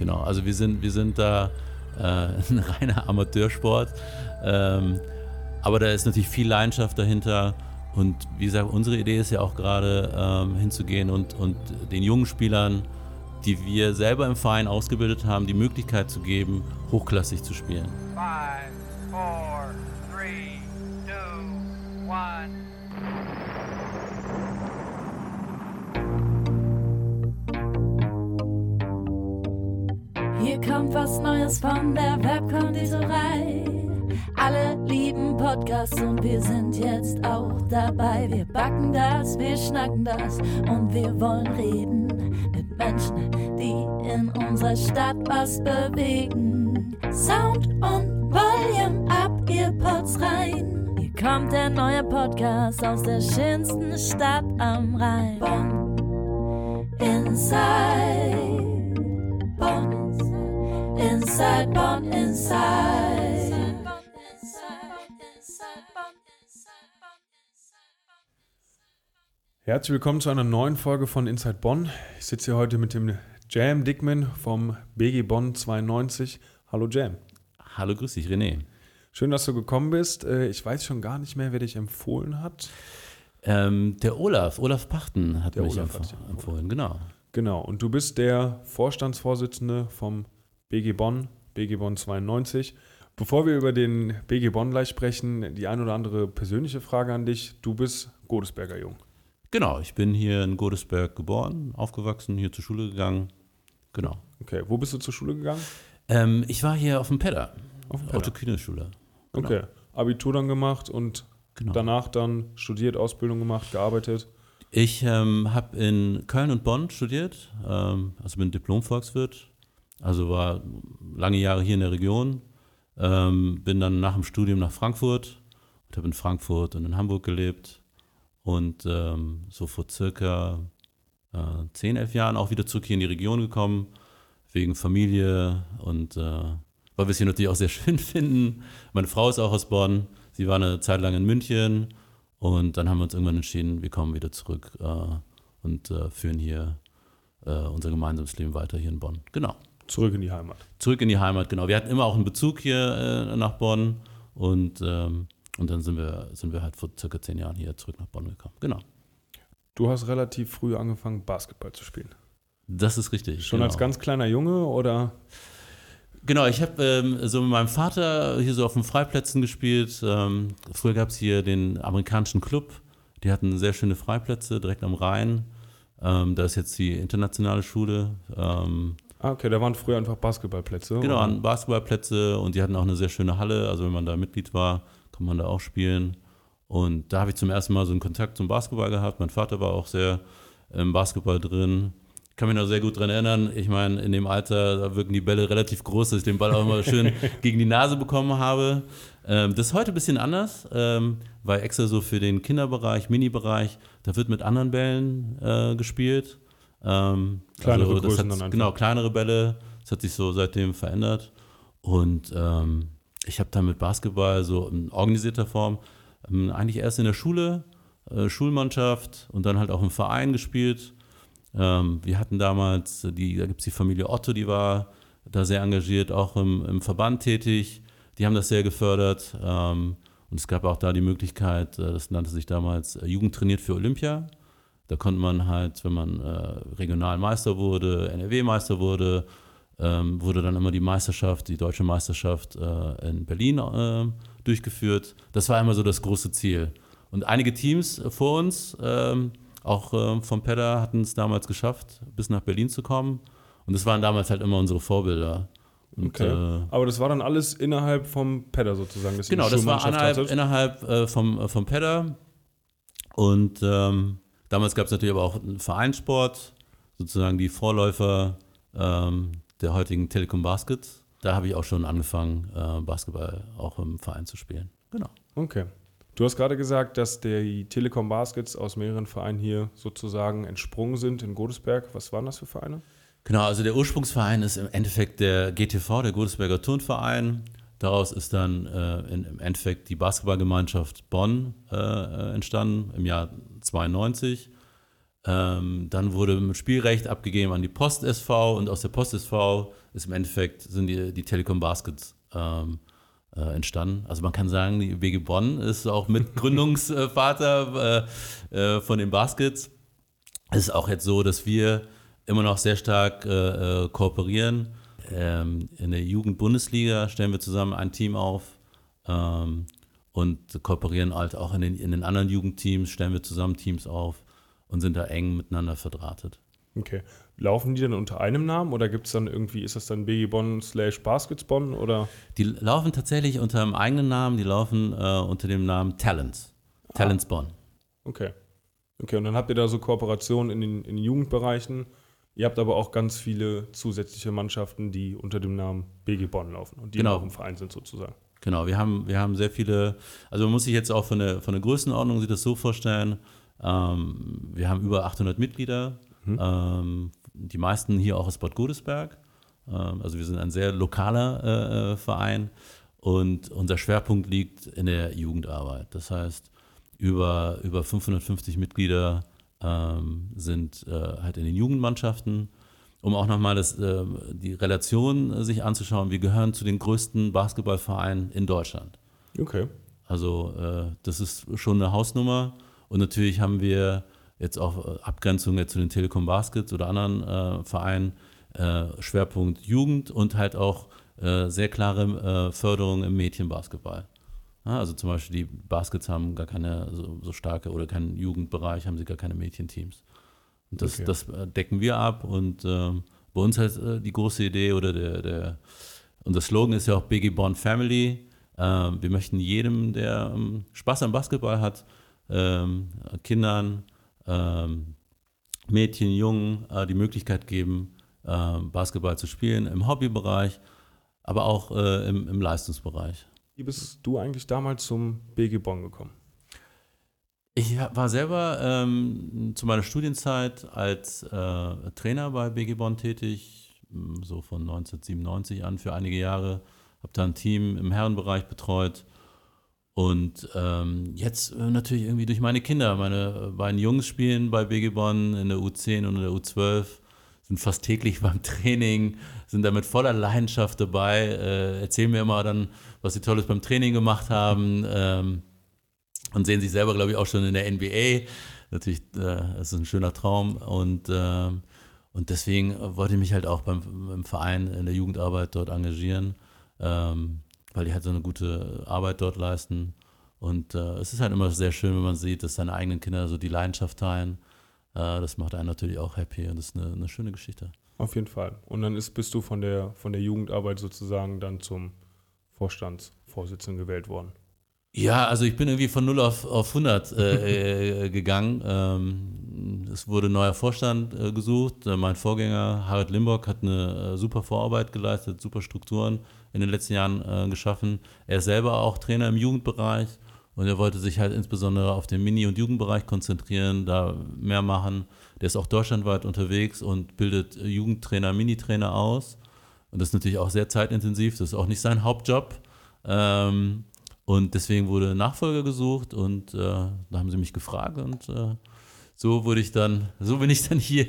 genau. Also wir sind, wir sind da äh, ein reiner Amateursport. Ähm, aber da ist natürlich viel Leidenschaft dahinter. Und wie gesagt, unsere Idee ist ja auch gerade ähm, hinzugehen und, und den jungen Spielern, die wir selber im Verein ausgebildet haben, die Möglichkeit zu geben, hochklassig zu spielen. Five, kommt was Neues von der Webkonditorei. Alle lieben Podcasts und wir sind jetzt auch dabei. Wir backen das, wir schnacken das und wir wollen reden mit Menschen, die in unserer Stadt was bewegen. Sound und Volume ab, ihr Pods rein. Hier kommt der neue Podcast aus der schönsten Stadt am Rhein. Bonn, Inside, Inside, Bonn, Inside. Herzlich willkommen zu einer neuen Folge von Inside Bonn. Ich sitze hier heute mit dem Jam Dickman vom BG Bonn 92. Hallo Jam. Hallo, grüß dich, René. Schön, dass du gekommen bist. Äh, ich weiß schon gar nicht mehr, wer dich empfohlen hat. Ähm, der Olaf, Olaf Pachten hat der mich Olaf empf hat empfohlen, genau. Genau, und du bist der Vorstandsvorsitzende vom BG Bonn, BG Bonn 92. Bevor wir über den BG Bonn gleich sprechen, die ein oder andere persönliche Frage an dich. Du bist Godesberger Jung. Genau, ich bin hier in Godesberg geboren, aufgewachsen, hier zur Schule gegangen. Genau. Okay, wo bist du zur Schule gegangen? Ähm, ich war hier auf dem Pedder, auf der Autokühnerschule. Genau. Okay, Abitur dann gemacht und genau. danach dann studiert, Ausbildung gemacht, gearbeitet? Ich ähm, habe in Köln und Bonn studiert, ähm, also bin Diplom-Volkswirt, also war lange Jahre hier in der Region, ähm, bin dann nach dem Studium nach Frankfurt und habe in Frankfurt und in Hamburg gelebt und ähm, so vor circa äh, 10, 11 Jahren auch wieder zurück hier in die Region gekommen, wegen Familie und äh, weil wir es hier natürlich auch sehr schön finden. Meine Frau ist auch aus Bonn, sie war eine Zeit lang in München und dann haben wir uns irgendwann entschieden, wir kommen wieder zurück äh, und äh, führen hier äh, unser gemeinsames Leben weiter hier in Bonn. Genau. Zurück in die Heimat. Zurück in die Heimat, genau. Wir hatten immer auch einen Bezug hier äh, nach Bonn und ähm, und dann sind wir, sind wir halt vor circa zehn Jahren hier zurück nach Bonn gekommen. Genau. Du hast relativ früh angefangen, Basketball zu spielen. Das ist richtig. Schon genau. als ganz kleiner Junge oder? Genau, ich habe ähm, so mit meinem Vater hier so auf den Freiplätzen gespielt. Ähm, früher gab es hier den amerikanischen Club. Die hatten sehr schöne Freiplätze direkt am Rhein. Ähm, da ist jetzt die internationale Schule. Ähm, ah, okay, da waren früher einfach Basketballplätze. Genau, Basketballplätze und die hatten auch eine sehr schöne Halle. Also wenn man da Mitglied war, kann man da auch spielen. Und da habe ich zum ersten Mal so einen Kontakt zum Basketball gehabt. Mein Vater war auch sehr im Basketball drin. Ich kann mich noch sehr gut daran erinnern. Ich meine, in dem Alter, da wirken die Bälle relativ groß, dass ich den Ball auch immer schön gegen die Nase bekommen habe. Ähm, das ist heute ein bisschen anders, ähm, weil extra so für den Kinderbereich, Mini-Bereich, da wird mit anderen Bällen äh, gespielt. Ähm, kleinere also, Größen dann Genau, kleinere Bälle. Das hat sich so seitdem verändert. Und ähm, ich habe dann mit Basketball so in organisierter Form ähm, eigentlich erst in der Schule, äh, Schulmannschaft und dann halt auch im Verein gespielt. Ähm, wir hatten damals, die, da gibt es die Familie Otto, die war da sehr engagiert, auch im, im Verband tätig. Die haben das sehr gefördert. Ähm, und es gab auch da die Möglichkeit, äh, das nannte sich damals äh, Jugend trainiert für Olympia. Da konnte man halt, wenn man äh, Regionalmeister wurde, NRW-Meister wurde, ähm, wurde dann immer die Meisterschaft, die deutsche Meisterschaft äh, in Berlin äh, durchgeführt. Das war immer so das große Ziel. Und einige Teams vor uns, ähm, auch äh, vom Pedder, hatten es damals geschafft, bis nach Berlin zu kommen. Und das waren damals halt immer unsere Vorbilder. Und, okay. Äh, Aber das war dann alles innerhalb vom Pedder sozusagen? Genau, das war innerhalb, innerhalb äh, vom, äh, vom Pedder. Und ähm, damals gab es natürlich aber auch einen Vereinssport, sozusagen die Vorläufer ähm, der heutigen Telekom Baskets. Da habe ich auch schon angefangen, äh, Basketball auch im Verein zu spielen. Genau. Okay. Du hast gerade gesagt, dass die Telekom Baskets aus mehreren Vereinen hier sozusagen entsprungen sind in Godesberg. Was waren das für Vereine? Genau, also der Ursprungsverein ist im Endeffekt der GTV, der Godesberger Turnverein. Daraus ist dann äh, in, im Endeffekt die Basketballgemeinschaft Bonn äh, entstanden im Jahr 92. Ähm, dann wurde ein Spielrecht abgegeben an die Post SV und aus der Post SV ist im Endeffekt sind die, die Telekom Baskets ähm, äh, entstanden. Also man kann sagen, die BG Bonn ist auch mit Gründungsvater äh, äh, von den Baskets. Es ist auch jetzt so, dass wir immer noch sehr stark äh, äh, kooperieren. Ähm, in der Jugendbundesliga stellen wir zusammen ein Team auf ähm, und kooperieren halt auch in den, in den anderen Jugendteams, stellen wir zusammen Teams auf und sind da eng miteinander verdrahtet. Okay. Laufen die dann unter einem Namen oder gibt es dann irgendwie, ist das dann BG Bonn slash Basketsbonn oder? Die laufen tatsächlich unter einem eigenen Namen, die laufen äh, unter dem Namen Talents. Ah. Talents Bonn. Okay. Okay, und dann habt ihr da so Kooperationen in den, in den Jugendbereichen. Ihr habt aber auch ganz viele zusätzliche Mannschaften, die unter dem Namen BG Bonn laufen und die genau. auch im Verein sind sozusagen. Genau, wir haben, wir haben sehr viele, also man muss sich jetzt auch von der, von der Größenordnung sich das so vorstellen, ähm, wir haben über 800 Mitglieder, mhm. ähm, die meisten hier auch aus Bad Godesberg. Ähm, also wir sind ein sehr lokaler äh, äh, Verein und unser Schwerpunkt liegt in der Jugendarbeit. Das heißt, über, über 550 Mitglieder ähm, sind äh, halt in den Jugendmannschaften um auch nochmal das, äh, die Relation äh, sich anzuschauen. Wir gehören zu den größten Basketballvereinen in Deutschland. Okay. Also äh, das ist schon eine Hausnummer. Und natürlich haben wir jetzt auch äh, Abgrenzungen zu den Telekom Baskets oder anderen äh, Vereinen, Schwerpunkt Jugend und halt auch sehr klare Förderung im Mädchenbasketball. Also zum Beispiel die Baskets haben gar keine so, so starke oder keinen Jugendbereich, haben sie gar keine Mädchenteams. Und das, okay. das äh, decken wir ab und äh, bei uns halt äh, die große Idee oder der, der, unser Slogan ist ja auch Biggie Born Family. Ähm, wir möchten jedem, der ähm, Spaß am Basketball hat, ähm, Kindern, ähm, Mädchen, Jungen äh, die Möglichkeit geben, ähm, Basketball zu spielen im Hobbybereich, aber auch äh, im, im Leistungsbereich. Wie bist du eigentlich damals zum BG Bonn gekommen? Ich war selber ähm, zu meiner Studienzeit als äh, Trainer bei BG Bonn tätig, hm, so von 1997 an für einige Jahre. Habe da ein Team im Herrenbereich betreut. Und ähm, jetzt äh, natürlich irgendwie durch meine Kinder. Meine äh, beiden Jungs spielen bei BG Bonn in der U10 und in der U12, sind fast täglich beim Training, sind da mit voller Leidenschaft dabei, äh, erzählen mir immer dann, was sie Tolles beim Training gemacht haben. Ähm, und sehen sich selber, glaube ich, auch schon in der NBA. Natürlich, äh, das ist ein schöner Traum. Und, äh, und deswegen wollte ich mich halt auch beim, beim Verein in der Jugendarbeit dort engagieren, ähm, weil die halt so eine gute Arbeit dort leisten. Und äh, es ist halt immer sehr schön, wenn man sieht, dass seine eigenen Kinder so die Leidenschaft teilen. Äh, das macht einen natürlich auch happy und das ist eine, eine schöne Geschichte. Auf jeden Fall. Und dann ist, bist du von der, von der Jugendarbeit sozusagen dann zum Vorstandsvorsitzenden gewählt worden. Ja, also ich bin irgendwie von 0 auf, auf 100 äh, äh, gegangen. Ähm, es wurde ein neuer Vorstand äh, gesucht. Äh, mein Vorgänger Harald Limbock hat eine äh, super Vorarbeit geleistet, super Strukturen in den letzten Jahren geschaffen. Er ist selber auch Trainer im Jugendbereich und er wollte sich halt insbesondere auf den Mini- und Jugendbereich konzentrieren, da mehr machen. Der ist auch deutschlandweit unterwegs und bildet Jugendtrainer, Minitrainer aus. Und das ist natürlich auch sehr zeitintensiv. Das ist auch nicht sein Hauptjob. Ähm, und deswegen wurde Nachfolger gesucht und äh, da haben sie mich gefragt und äh, so wurde ich dann, so bin ich dann hier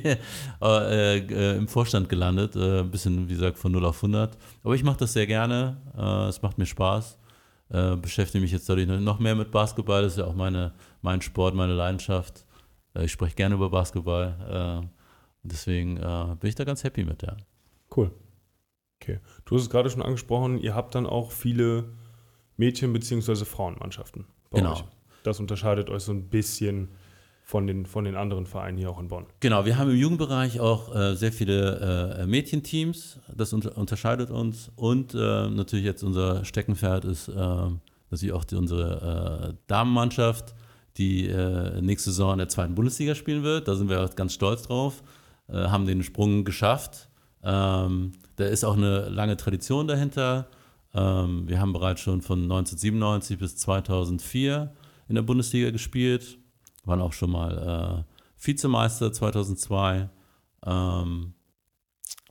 äh, äh im Vorstand gelandet. Äh, ein bisschen, wie gesagt, von 0 auf 100. Aber ich mache das sehr gerne. Äh, es macht mir Spaß. Beschäftige mich jetzt dadurch noch mehr mit Basketball. Das ist ja auch meine, mein Sport, meine Leidenschaft. ich spreche gerne über Basketball. deswegen bin ich da ganz happy mit, ja. Cool. Okay. Du hast es gerade schon angesprochen, ihr habt dann auch viele Mädchen- bzw. Frauenmannschaften. genau. Euch. Das unterscheidet euch so ein bisschen von den, von den anderen Vereinen hier auch in Bonn. Genau, wir haben im Jugendbereich auch äh, sehr viele äh, Mädchenteams. Das unter unterscheidet uns. Und äh, natürlich jetzt unser Steckenpferd ist äh, natürlich auch die, unsere äh, Damenmannschaft, die äh, nächste Saison in der zweiten Bundesliga spielen wird. Da sind wir ganz stolz drauf. haben den Sprung geschafft. Ähm, da ist auch eine lange Tradition dahinter. Ähm, wir haben bereits schon von 1997 bis 2004 in der Bundesliga gespielt, waren auch schon mal äh, Vizemeister 2002. Ähm,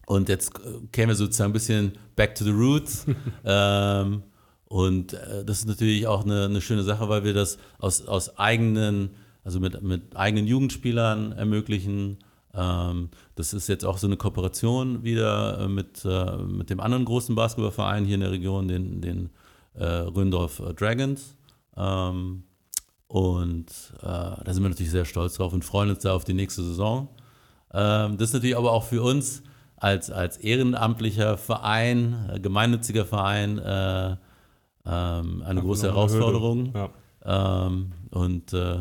und jetzt äh, kämen wir sozusagen ein bisschen back to the roots. ähm, und äh, das ist natürlich auch eine, eine, schöne Sache, weil wir das aus, aus eigenen also mit, mit eigenen Jugendspielern ermöglichen. Ähm, das ist jetzt auch so eine Kooperation wieder äh, mit, äh, mit dem anderen großen Basketballverein hier in der Region, den, den äh, Röndorf Dragons. Ähm, und äh, da sind wir natürlich sehr stolz drauf und freuen uns da auf die nächste Saison. Ähm, das ist natürlich aber auch für uns als, als ehrenamtlicher Verein, äh, gemeinnütziger Verein, äh, ähm, eine Ach, große Herausforderung. Ja. Ähm, und äh,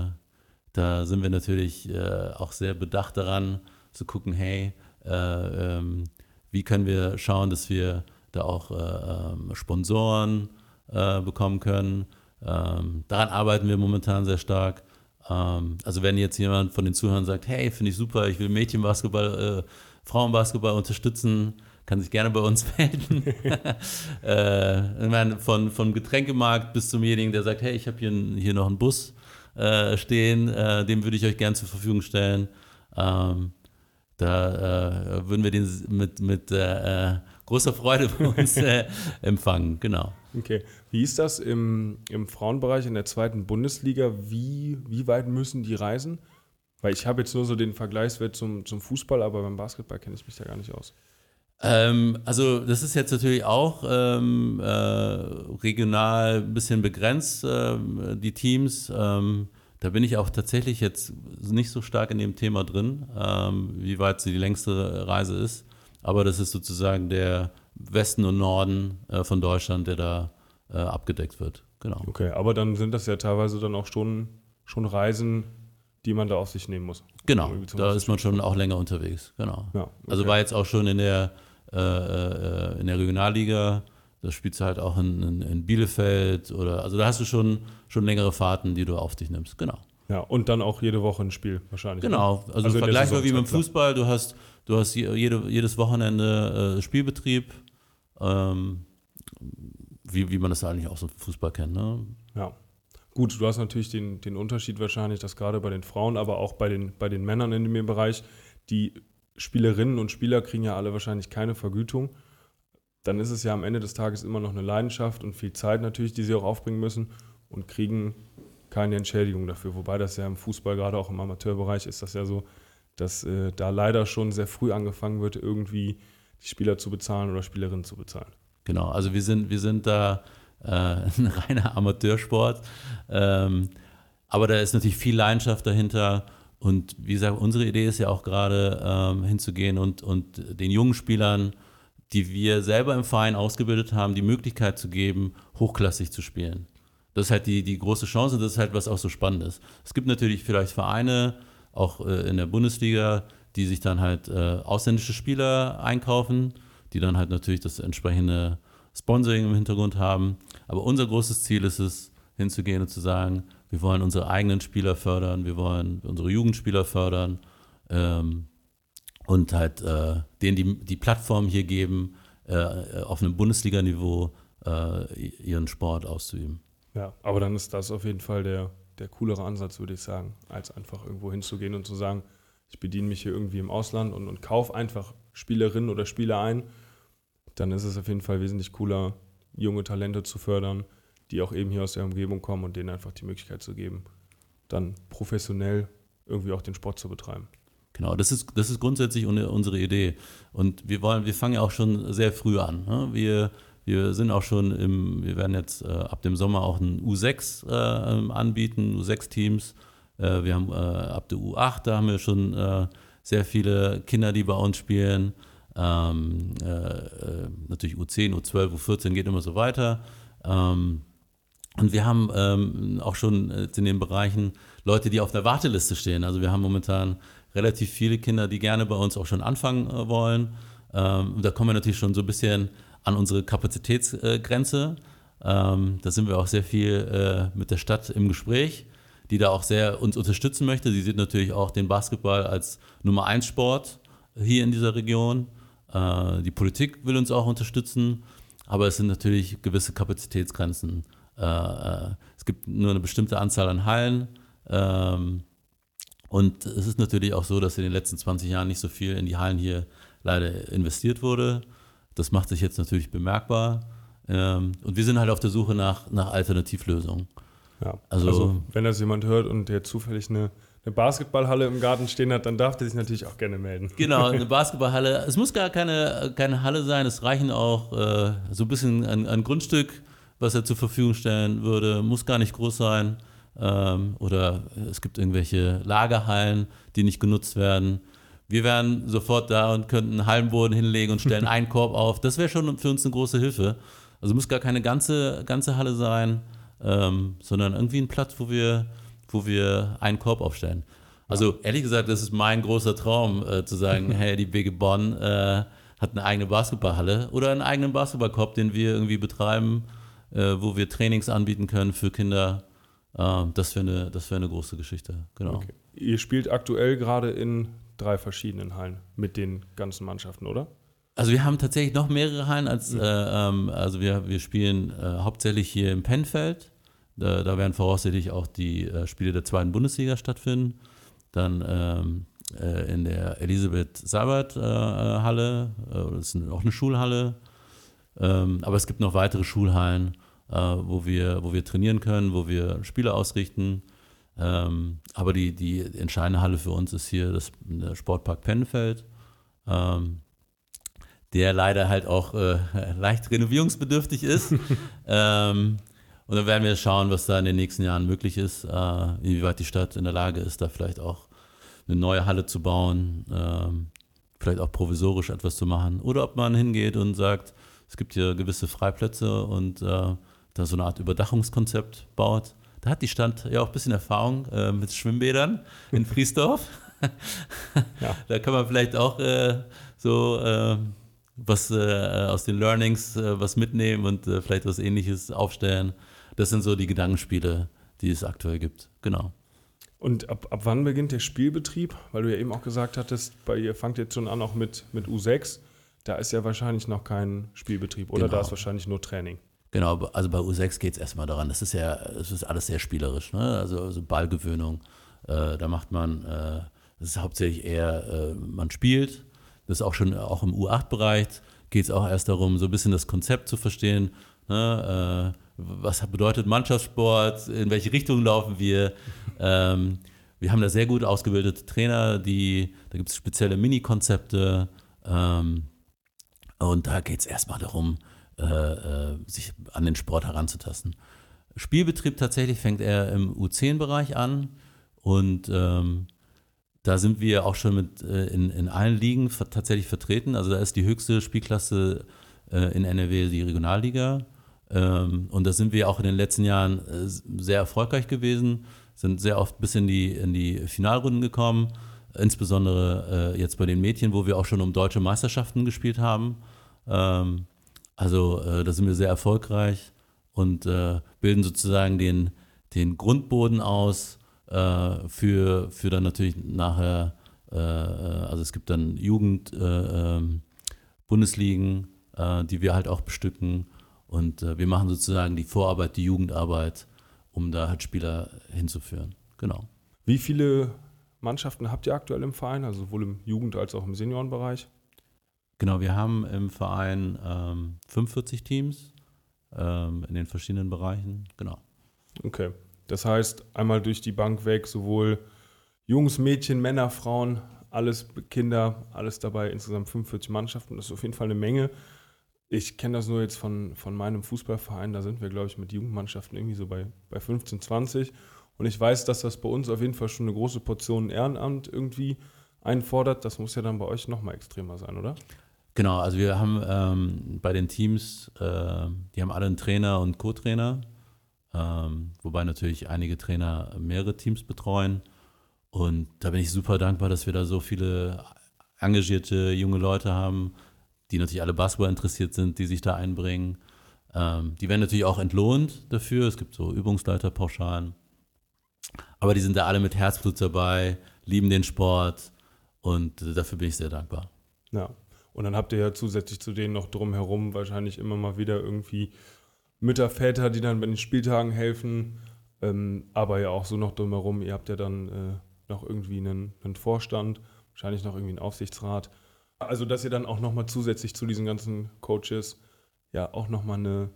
da sind wir natürlich äh, auch sehr bedacht daran, zu gucken, hey, äh, ähm, wie können wir schauen, dass wir da auch äh, ähm, Sponsoren bekommen können. Ähm, daran arbeiten wir momentan sehr stark. Ähm, also wenn jetzt jemand von den Zuhörern sagt, hey, finde ich super, ich will Mädchenbasketball, äh, Frauenbasketball unterstützen, kann sich gerne bei uns melden. äh, ich meine, von, vom Getränkemarkt bis zum-jenigen, der sagt, hey, ich habe hier, hier noch einen Bus äh, stehen, äh, den würde ich euch gerne zur Verfügung stellen. Ähm, da äh, würden wir den mit, mit äh, äh, großer Freude bei uns empfangen, genau. Okay. Wie ist das im, im Frauenbereich in der zweiten Bundesliga? Wie, wie weit müssen die reisen? Weil ich habe jetzt nur so den Vergleichswert zum, zum Fußball, aber beim Basketball kenne ich mich da gar nicht aus. Ähm, also das ist jetzt natürlich auch ähm, äh, regional ein bisschen begrenzt, äh, die Teams. Ähm, da bin ich auch tatsächlich jetzt nicht so stark in dem Thema drin, ähm, wie weit die längste Reise ist. Aber das ist sozusagen der Westen und Norden äh, von Deutschland, der da äh, abgedeckt wird. Genau. Okay, aber dann sind das ja teilweise dann auch schon, schon Reisen, die man da auf sich nehmen muss. Genau, da ist man schon auch länger unterwegs. Genau. Ja, also okay. Also war jetzt auch schon in der, äh, äh, in der Regionalliga, da spielst du halt auch in, in, in, Bielefeld oder also da hast du schon, schon längere Fahrten, die du auf dich nimmst. Genau. Ja, und dann auch jede Woche ein Spiel wahrscheinlich. Ne? Genau, also, also vergleichbar wie beim Fußball, du hast, du hast jede, jedes Wochenende äh, Spielbetrieb. Ähm, wie, wie man das eigentlich auch so Fußball kennt. Ne? Ja. Gut, du hast natürlich den, den Unterschied wahrscheinlich, dass gerade bei den Frauen, aber auch bei den, bei den Männern in dem Bereich, die Spielerinnen und Spieler kriegen ja alle wahrscheinlich keine Vergütung. Dann ist es ja am Ende des Tages immer noch eine Leidenschaft und viel Zeit natürlich, die sie auch aufbringen müssen und kriegen keine Entschädigung dafür. Wobei das ja im Fußball, gerade auch im Amateurbereich, ist das ja so, dass äh, da leider schon sehr früh angefangen wird, irgendwie die Spieler zu bezahlen oder Spielerinnen zu bezahlen. Genau, also wir sind, wir sind da äh, ein reiner Amateursport. Ähm, aber da ist natürlich viel Leidenschaft dahinter. Und wie gesagt, unsere Idee ist ja auch gerade ähm, hinzugehen und, und den jungen Spielern, die wir selber im Verein ausgebildet haben, die Möglichkeit zu geben, hochklassig zu spielen. Das ist halt die, die große Chance und das ist halt, was auch so spannend ist. Es gibt natürlich vielleicht Vereine, auch äh, in der Bundesliga, die sich dann halt äh, ausländische Spieler einkaufen die dann halt natürlich das entsprechende Sponsoring im Hintergrund haben. Aber unser großes Ziel ist es, hinzugehen und zu sagen, wir wollen unsere eigenen Spieler fördern, wir wollen unsere Jugendspieler fördern ähm, und halt äh, denen die, die Plattform hier geben, äh, auf einem Bundesliga-Niveau äh, ihren Sport auszuüben. Ja, aber dann ist das auf jeden Fall der, der coolere Ansatz, würde ich sagen, als einfach irgendwo hinzugehen und zu sagen, ich bediene mich hier irgendwie im Ausland und, und kaufe einfach Spielerinnen oder Spieler ein, dann ist es auf jeden Fall wesentlich cooler, junge Talente zu fördern, die auch eben hier aus der Umgebung kommen und denen einfach die Möglichkeit zu geben, dann professionell irgendwie auch den Sport zu betreiben. Genau, das ist, das ist grundsätzlich unsere Idee. Und wir wollen, wir fangen ja auch schon sehr früh an. Ne? Wir, wir sind auch schon im, wir werden jetzt äh, ab dem Sommer auch ein U6 äh, anbieten, U6-Teams. Äh, wir haben äh, ab der U8, da haben wir schon äh, sehr viele Kinder, die bei uns spielen. Ähm, äh, natürlich U10, U12, U14 geht immer so weiter. Ähm, und wir haben ähm, auch schon in den Bereichen Leute, die auf der Warteliste stehen. Also wir haben momentan relativ viele Kinder, die gerne bei uns auch schon anfangen wollen. Ähm, da kommen wir natürlich schon so ein bisschen an unsere Kapazitätsgrenze. Ähm, da sind wir auch sehr viel äh, mit der Stadt im Gespräch die da auch sehr uns unterstützen möchte. Sie sieht natürlich auch den Basketball als Nummer 1 Sport hier in dieser Region. Äh, die Politik will uns auch unterstützen, aber es sind natürlich gewisse Kapazitätsgrenzen. Äh, äh, es gibt nur eine bestimmte Anzahl an Hallen. Ähm, und es ist natürlich auch so, dass in den letzten 20 Jahren nicht so viel in die Hallen hier leider investiert wurde. Das macht sich jetzt natürlich bemerkbar. Ähm, und wir sind halt auf der Suche nach, nach Alternativlösungen. Ja. Also- Also, wenn das jemand hört und der zufällig eine, eine Basketballhalle im Garten stehen hat, dann darf der sich natürlich auch gerne melden. Genau, eine Basketballhalle. Es muss gar keine, keine Halle sein, es reichen auch äh, so ein bisschen ein, ein Grundstück, was er zur Verfügung stellen würde. Muss gar nicht groß sein. Ähm, oder es gibt irgendwelche Lagerhallen, die nicht genutzt werden. Wir wären sofort da und könnten einen Hallenboden hinlegen und stellen einen Korb auf. Das wäre schon für uns eine große Hilfe. Also muss gar keine ganze, ganze Halle sein, ähm, sondern irgendwie ein Platz, wo wir, wo wir einen Korb aufstellen. Also ehrlich gesagt, das ist mein großer Traum, äh, zu sagen, hey, die BG Bonn äh, hat eine eigene Basketballhalle oder einen eigenen Basketballkorb, den wir irgendwie betreiben, äh, wo wir Trainings anbieten können für Kinder. Ähm, das wäre eine, das wäre eine große Geschichte, genau. Okay. Ihr spielt aktuell gerade in drei verschiedenen Hallen mit den ganzen Mannschaften, oder? Also wir haben tatsächlich noch mehrere Hallen als, äh, ähm, also wir, wir spielen äh, hauptsächlich hier im Pennfeld. Da, da werden voraussichtlich auch die äh, Spiele der zweiten Bundesliga stattfinden. Dann ähm, äh, in der Elisabeth Sabat äh, äh, Halle, das ist auch eine Schulhalle. Ähm, aber es gibt noch weitere Schulhallen, wo, wir, wo wir trainieren können, wo wir Spiele ausrichten. Ähm, aber die, die entscheidende Halle für uns ist hier das, der Sportpark Pennfeld. Ähm, der leider halt auch äh, leicht renovierungsbedürftig ist. ähm, und dann werden wir schauen, was da in den nächsten Jahren möglich ist, äh, inwieweit die Stadt in der Lage ist, da vielleicht auch eine neue Halle zu bauen, ähm, vielleicht auch provisorisch etwas zu machen. Oder ob man hingeht und sagt, es gibt hier gewisse Freiplätze und äh, da so eine Art Überdachungskonzept baut. Da hat die Stadt ja auch ein bisschen Erfahrung äh, mit Schwimmbädern in Friesdorf. Ja. Da kann man vielleicht auch äh, so äh, was aus den Learnings äh, was mitnehmen und äh, vielleicht was ähnliches aufstellen. Das sind so die Gedankenspiele, die es aktuell gibt. Genau. Und ab, ab wann beginnt der Spielbetrieb? Weil du ja eben auch gesagt hattest, bei ihr fangt jetzt schon an auch mit, mit U6. Da ist ja wahrscheinlich noch kein Spielbetrieb oder da Genau. ist wahrscheinlich nur Training. Genau, also bei U6 geht es erstmal daran. Das ist ja, es ist alles sehr spielerisch, ne? Also, also Ballgewöhnung. Äh, da macht man, äh, das ist hauptsächlich eher, äh, man spielt. Das ist auch schon auch im U8-Bereich geht es auch erst darum, so ein bisschen das Konzept zu verstehen. Ne? Äh, was bedeutet Mannschaftssport? In welche Richtung laufen wir? Ähm, wir haben da sehr gut ausgebildete Trainer, die, da gibt es spezielle Mini-Konzepte. Ähm, und da geht es erstmal darum, äh, äh, sich an den Sport heranzutasten. Spielbetrieb tatsächlich fängt er im U10-Bereich an und ähm, da sind wir auch schon mit äh, in, in allen Ligen ver tatsächlich vertreten. Also da ist die höchste Spielklasse äh, in NRW die Regionalliga. Ähm, und da sind wir auch in den letzten Jahren äh, sehr erfolgreich gewesen, sind sehr oft bis in die, in die Finalrunden gekommen, insbesondere äh, jetzt bei den Mädchen, wo wir auch schon um deutsche Meisterschaften gespielt haben. Ähm, also äh, da sind wir sehr erfolgreich und äh, bilden sozusagen den, den Grundboden aus äh, für, für dann natürlich nachher, äh, äh, also es gibt dann Jugend, äh, ähm, äh, die wir halt auch bestücken und wir machen sozusagen die Vorarbeit, die Jugendarbeit, um da halt Spieler hinzuführen. Genau. Wie viele Mannschaften habt ihr aktuell im Verein, also sowohl im Jugend- als auch im Seniorenbereich? Genau, wir haben im Verein ähm, 45 Teams ähm, in den verschiedenen Bereichen. Genau. Okay. Das heißt, einmal durch die Bank weg, sowohl Jungs, Mädchen, Männer, Frauen, alles Kinder, alles dabei, insgesamt 45 Mannschaften. Das ist auf jeden Fall eine Menge. Ich kenne das nur jetzt von, von meinem Fußballverein, da sind wir, glaube ich, mit Jugendmannschaften irgendwie so bei, bei 15, 20. Und ich weiß, dass das bei uns auf jeden Fall schon eine große Portion Ehrenamt irgendwie einfordert. Das muss ja dann bei euch nochmal extremer sein, oder? Genau, also wir haben ähm, bei den Teams, äh, die haben alle einen Trainer und Co-Trainer, ähm, wobei natürlich einige Trainer mehrere Teams betreuen. Und da bin ich super dankbar, dass wir da so viele engagierte junge Leute haben, die natürlich alle Basketball interessiert sind, die sich da einbringen. Ähm, die werden natürlich auch entlohnt dafür. Es gibt so Übungsleiterpauschalen. Aber die sind da alle mit Herzblut dabei, lieben den Sport und dafür bin ich sehr dankbar. Ja. Und dann habt ihr ja zusätzlich zu denen noch drumherum wahrscheinlich immer mal wieder irgendwie Mütter, Väter, die dann bei den Spieltagen helfen. Ähm, aber ja auch so noch drumherum, ihr habt ja dann äh, noch irgendwie einen, einen Vorstand, wahrscheinlich noch irgendwie einen Aufsichtsrat. Also, dass ihr dann auch nochmal zusätzlich zu diesen ganzen Coaches ja auch nochmal eine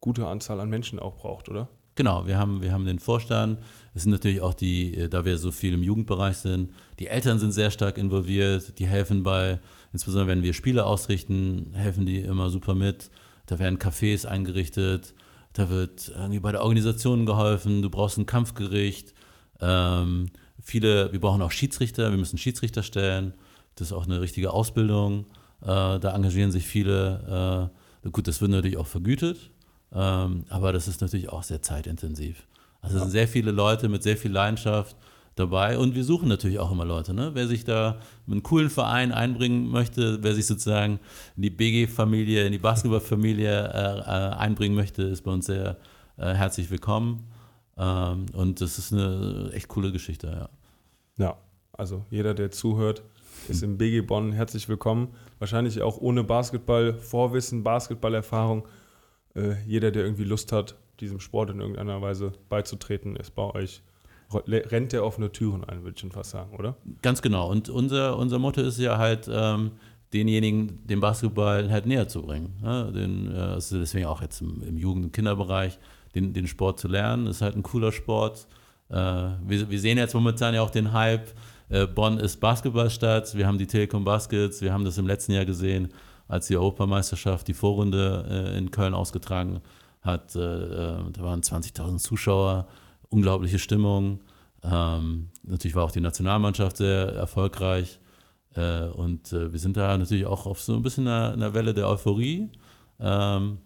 gute Anzahl an Menschen auch braucht, oder? Genau, wir haben, wir haben den Vorstand. Es sind natürlich auch die, äh, da wir so viel im Jugendbereich sind, die Eltern sind sehr stark involviert, die helfen bei, insbesondere wenn wir Spiele ausrichten, helfen die immer super mit. Da werden Cafés eingerichtet, da wird irgendwie bei der Organisation geholfen, du brauchst ein Kampfgericht. Ähm, viele, wir brauchen auch Schiedsrichter, wir müssen Schiedsrichter stellen. Das ist auch eine richtige Ausbildung. Äh, da engagieren sich viele. Äh, gut, das wird natürlich auch vergütet, ähm, aber das ist natürlich auch sehr zeitintensiv. Also es sind sehr viele Leute mit sehr viel Leidenschaft dabei und wir suchen natürlich auch immer Leute. Ne? Wer sich da mit einem coolen Verein einbringen möchte, wer sich sozusagen in die BG-Familie, in die Basketballfamilie äh, äh, einbringen möchte, ist bei uns sehr äh, herzlich willkommen. Ähm, und das ist eine echt coole Geschichte, ja. Ja, also jeder, der zuhört, ist im BG Bonn herzlich willkommen. Wahrscheinlich auch ohne Basketball-Vorwissen, Basketballerfahrung. Äh, jeder, der irgendwie Lust hat, diesem Sport in irgendeiner Weise beizutreten, ist bei euch. Rennt der offene Türen ein, würde ich schon fast sagen, oder? Ganz genau. Und unser, unser Motto ist ja halt, ähm, denjenigen den Basketball halt näher zu bringen. Ne? Den, also deswegen auch jetzt im, im Jugend- und Kinderbereich, den, den Sport zu lernen, ist halt ein cooler Sport. Äh, wir, wir sehen jetzt momentan ja auch den Hype, äh, Bonn ist Basketballstadt, wir haben die Telekom Baskets, wir haben das im letzten Jahr gesehen, als die Europameisterschaft die Vorrunde äh, in Köln ausgetragen hat. Äh, da waren 20.000 Zuschauer, unglaubliche Stimmung. Ähm, natürlich war auch die Nationalmannschaft sehr erfolgreich. und wir sind da natürlich auch auf so ein bisschen einer, einer Welle der Euphorie. Ähm,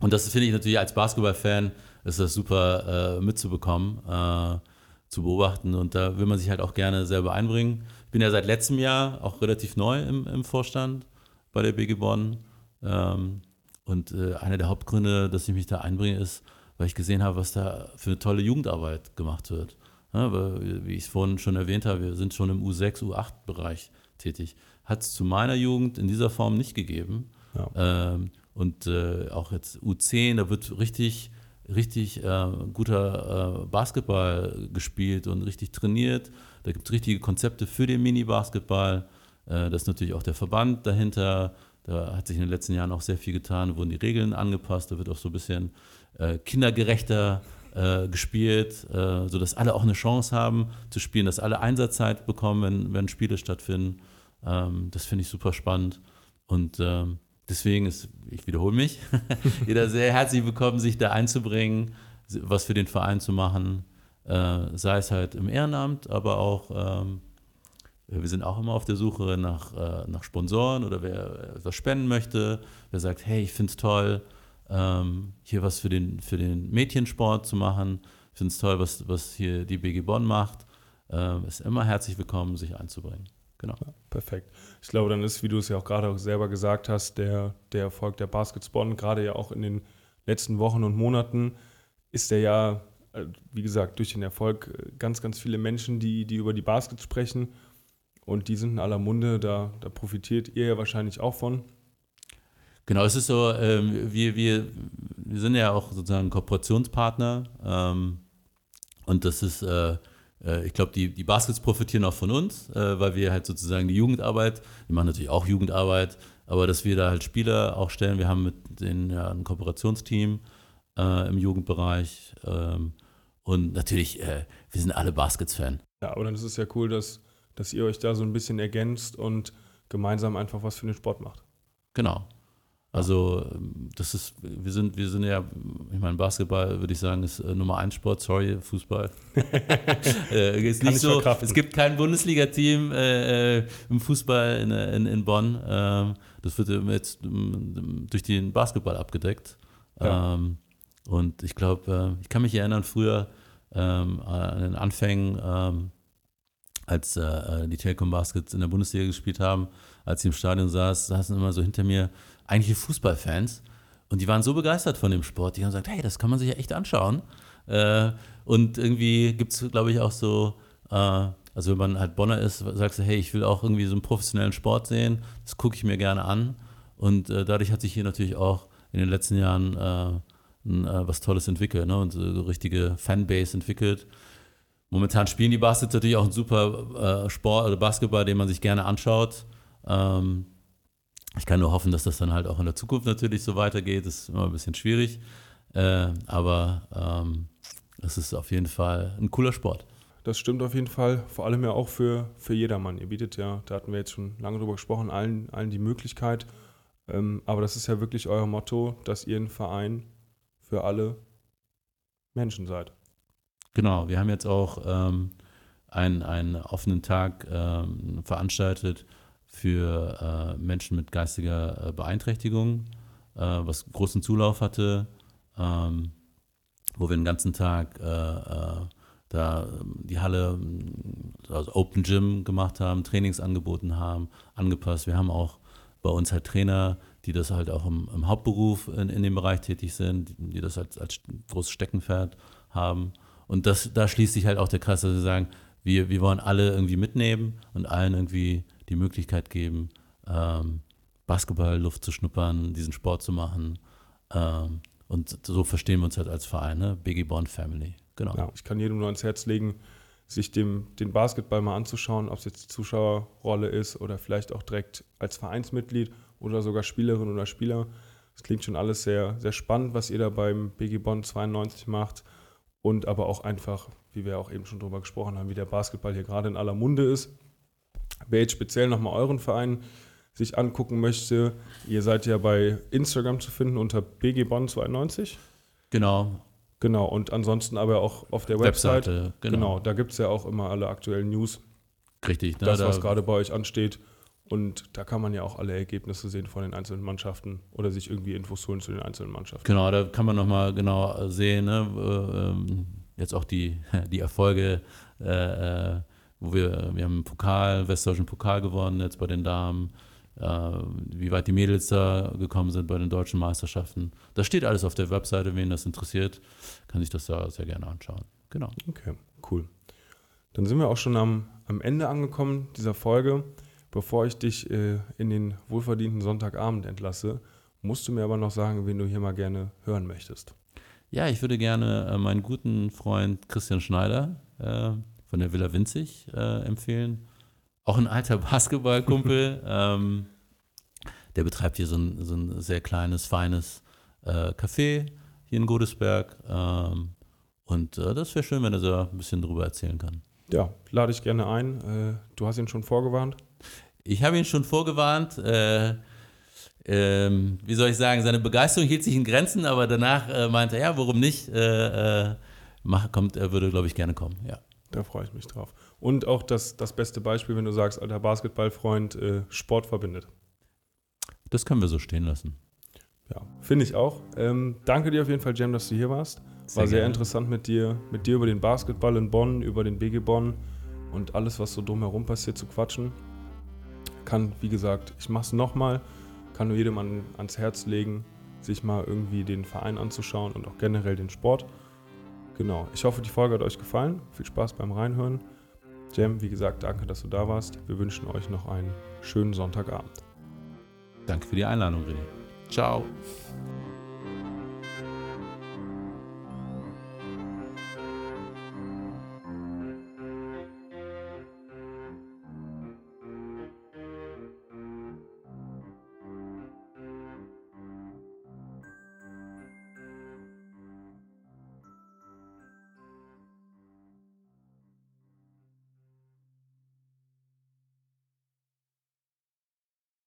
und das finde ich natürlich als Basketballfan ist das super mitzubekommen zu beobachten und da will man sich halt auch gerne selber einbringen. Ich bin ja seit letztem Jahr auch relativ neu im, im Vorstand bei der BG Bonn ähm, und äh, einer der Hauptgründe, dass ich mich da einbringe, ist, weil ich gesehen habe, was da für eine tolle Jugendarbeit gemacht wird. Wie ich es vorhin schon erwähnt habe, wir sind schon im U6, U8-Bereich tätig. Hat es zu meiner Jugend in dieser Form nicht gegeben. Ja. Ähm, und äh, auch jetzt U10, da wird richtig richtig äh, guter Basketball gespielt und richtig trainiert. Da gibt es richtige Konzepte für den Mini-Basketball. Äh, das ist natürlich auch der Verband dahinter. Da hat sich in den letzten Jahren auch sehr viel getan, wurden die Regeln angepasst. Da wird auch so ein bisschen äh, kindergerechter äh, gespielt, sodass alle auch eine Chance haben zu spielen, dass alle Einsatzzeit bekommen, wenn, Spiele stattfinden. Ähm, das finde ich super spannend. Und ähm, Deswegen ist, ich wiederhole mich, jeder sehr herzlich willkommen, sich da einzubringen, was für den Verein zu machen, sei es halt im Ehrenamt, aber auch, ähm, wir sind auch immer auf der Suche nach, äh, nach Sponsoren oder wer etwas spenden möchte, wer sagt, hey, ich finde es toll, ähm, hier was für den, für den Mädchensport zu machen, ich finde es toll, was, was hier die BG Bonn macht, äh, ist immer herzlich willkommen, sich einzubringen. Genau. Ja, perfekt. Ich glaube, dann ist, wie du es ja auch gerade auch selber gesagt hast, der, der Erfolg der Baskets Bonn, gerade ja auch in den letzten Wochen und Monaten, ist der ja, äh, wie gesagt, durch den Erfolg äh, ganz, ganz viele Menschen, die, die über die Baskets sprechen. Und die sind in aller Munde, da, da profitiert ihr ja wahrscheinlich auch von. Genau, es ist so, ähm, wir, wir, wir sind ja auch sozusagen Kooperationspartner ähm, und das ist, äh, äh, ich glaube, die, die Baskets profitieren auch von uns, äh, weil wir halt sozusagen die Jugendarbeit, die machen natürlich auch Jugendarbeit, aber dass wir da halt Spieler auch stellen. Wir haben mit denen ja ein Kooperationsteam äh, im Jugendbereich ähm, und natürlich, äh, wir sind alle Baskets-Fan. Ja, aber dann ist es ja cool, dass, dass ihr euch da so ein bisschen ergänzt und gemeinsam einfach was für den Sport macht. Genau. Also das ist, wir sind, wir sind ja, ich meine, Basketball würde ich sagen, ist äh, Nummer eins Sport, sorry, Fußball. äh, ist nicht so, es gibt kein Bundesliga-Team äh, äh im Fußball in, in, in Bonn. Ähm, das wird jetzt durch den Basketball abgedeckt. Ja. Ähm, und ich glaube, äh, ich kann mich erinnern, früher ähm, an den Anfängen, ähm, als äh, die Telekom Baskets in der Bundesliga gespielt haben, als ich im Stadion saß, saßen immer so hinter mir eigentliche Fußballfans. Und die waren so begeistert von dem Sport, die haben gesagt, hey, das kann man sich ja echt anschauen. Äh, und irgendwie gibt es, glaube ich, auch so, äh, also wenn man halt Bonner ist, sagst du, hey, ich will auch irgendwie so einen professionellen Sport sehen, das gucke ich mir gerne an. Und äh, dadurch hat sich hier natürlich auch in den letzten Jahren äh, äh, was Tolles entwickelt ne? und so eine richtige Fanbase entwickelt. Momentan spielen die Baskets natürlich auch einen super äh, Sport oder Basketball, den man sich gerne anschaut. Ähm, ich kann nur hoffen, dass das dann halt auch in der Zukunft natürlich so weitergeht. Das ist immer ein bisschen schwierig. Äh, aber ähm, es ist auf jeden Fall ein cooler Sport. Das stimmt auf jeden Fall, vor allem ja auch für, für jedermann. Ihr bietet ja, da hatten wir jetzt schon lange drüber gesprochen, allen, allen die Möglichkeit. Ähm, aber das ist ja wirklich euer Motto, dass ihr ein Verein für alle Menschen seid. Genau, wir haben jetzt auch ähm, einen, einen offenen Tag ähm, veranstaltet für äh, Menschen mit geistiger äh, Beeinträchtigung, äh, was großen Zulauf hatte, ähm, wo wir den ganzen Tag äh, äh, da ähm, die Halle, also Open Gym gemacht haben, Trainings angeboten haben, angepasst. Wir haben auch bei uns halt Trainer, die das halt auch im, im Hauptberuf in, in, dem Bereich tätig sind, die, das als, als großes Steckenpferd haben. Und das, da schließt sich halt auch der Kreis, dass wir sagen, wir, wir wollen alle irgendwie mitnehmen und allen irgendwie die Möglichkeit geben, ähm, Basketball, Luft zu schnuppern, diesen Sport zu machen. Ähm, und so verstehen wir uns halt als Verein, ne? Biggie Bond Family. Genau. Ja, ich kann jedem nur ans Herz legen, sich dem, den Basketball mal anzuschauen, ob es jetzt die Zuschauerrolle ist oder vielleicht auch direkt als Vereinsmitglied oder sogar Spielerin oder Spieler. Das klingt schon alles sehr, sehr spannend, was ihr da beim BG Bonn 92 macht. Und aber auch einfach, wie wir auch eben schon drüber gesprochen haben, wie der Basketball hier gerade in aller Munde ist. Wer jetzt speziell nochmal euren Verein sich angucken möchte, ihr seid ja bei Instagram zu finden unter BG Bonn 92. Genau, Genau, und ansonsten aber auch auf der Website. Webseite, genau. genau, da gibt es ja auch immer alle aktuellen News. Richtig, ne, das, was gerade bei euch ansteht. Und da kann man ja auch alle Ergebnisse sehen von den einzelnen Mannschaften oder sich irgendwie Infos holen zu den einzelnen Mannschaften. Genau, da kann man nochmal genau sehen, ne? Ähm, jetzt auch die, die Erfolge, äh, äh, wo wir, wir haben einen Pokal, westdeutschen Pokal gewonnen jetzt bei den Damen äh, wie weit die Mädels da gekommen sind bei den deutschen Meisterschaften. Das steht alles auf der Webseite, wen das interessiert, kann sich das da sehr gerne anschauen. Genau. Okay, cool. Dann sind wir auch schon am, am Ende angekommen dieser Folge. Bevor ich dich äh, in den wohlverdienten Sonntagabend entlasse, musst du mir aber noch sagen, wen du hier mal gerne hören möchtest. Ja, ich würde gerne äh, meinen guten Freund Christian Schneider äh, von der Villa Winzig äh, empfehlen auch ein alter Basketballkumpel. ähm, der betreibt hier so ein, so ein sehr kleines, feines äh, Café hier in Godesberg. Ähm, und äh, das wäre schön, wenn er so ein bisschen drüber erzählen kann. Ja, lade ich gerne ein. Du hast ihn schon vorgewarnt? Ich habe ihn schon vorgewarnt. Äh, ähm, wie soll ich sagen, seine Begeisterung hielt sich in Grenzen, aber danach äh, meinte er, ja, warum nicht? Äh, mach, kommt, er würde, glaube ich, gerne kommen, ja. Da freue ich mich drauf. Und auch das, das beste Beispiel, wenn du sagst, alter Basketballfreund, äh, Sport verbindet. Das können wir so stehen lassen. Ja, finde ich auch. Ähm, danke dir auf jeden Fall, Jam, dass du hier warst. War sehr, sehr interessant mit dir, mit dir über den Basketball in Bonn, über den BG Bonn und alles, was so drumherum passiert, zu quatschen. Kann, wie gesagt, ich mache es nochmal, kann nur jedem an, ans Herz legen, sich mal irgendwie den Verein anzuschauen und auch generell den Sport. Genau. Ich hoffe, die Folge hat euch gefallen. Viel Spaß beim Reinhören. Jam, wie gesagt, danke, dass du da warst. Wir wünschen euch noch einen schönen Sonntagabend. Danke für die Einladung, René. Ciao.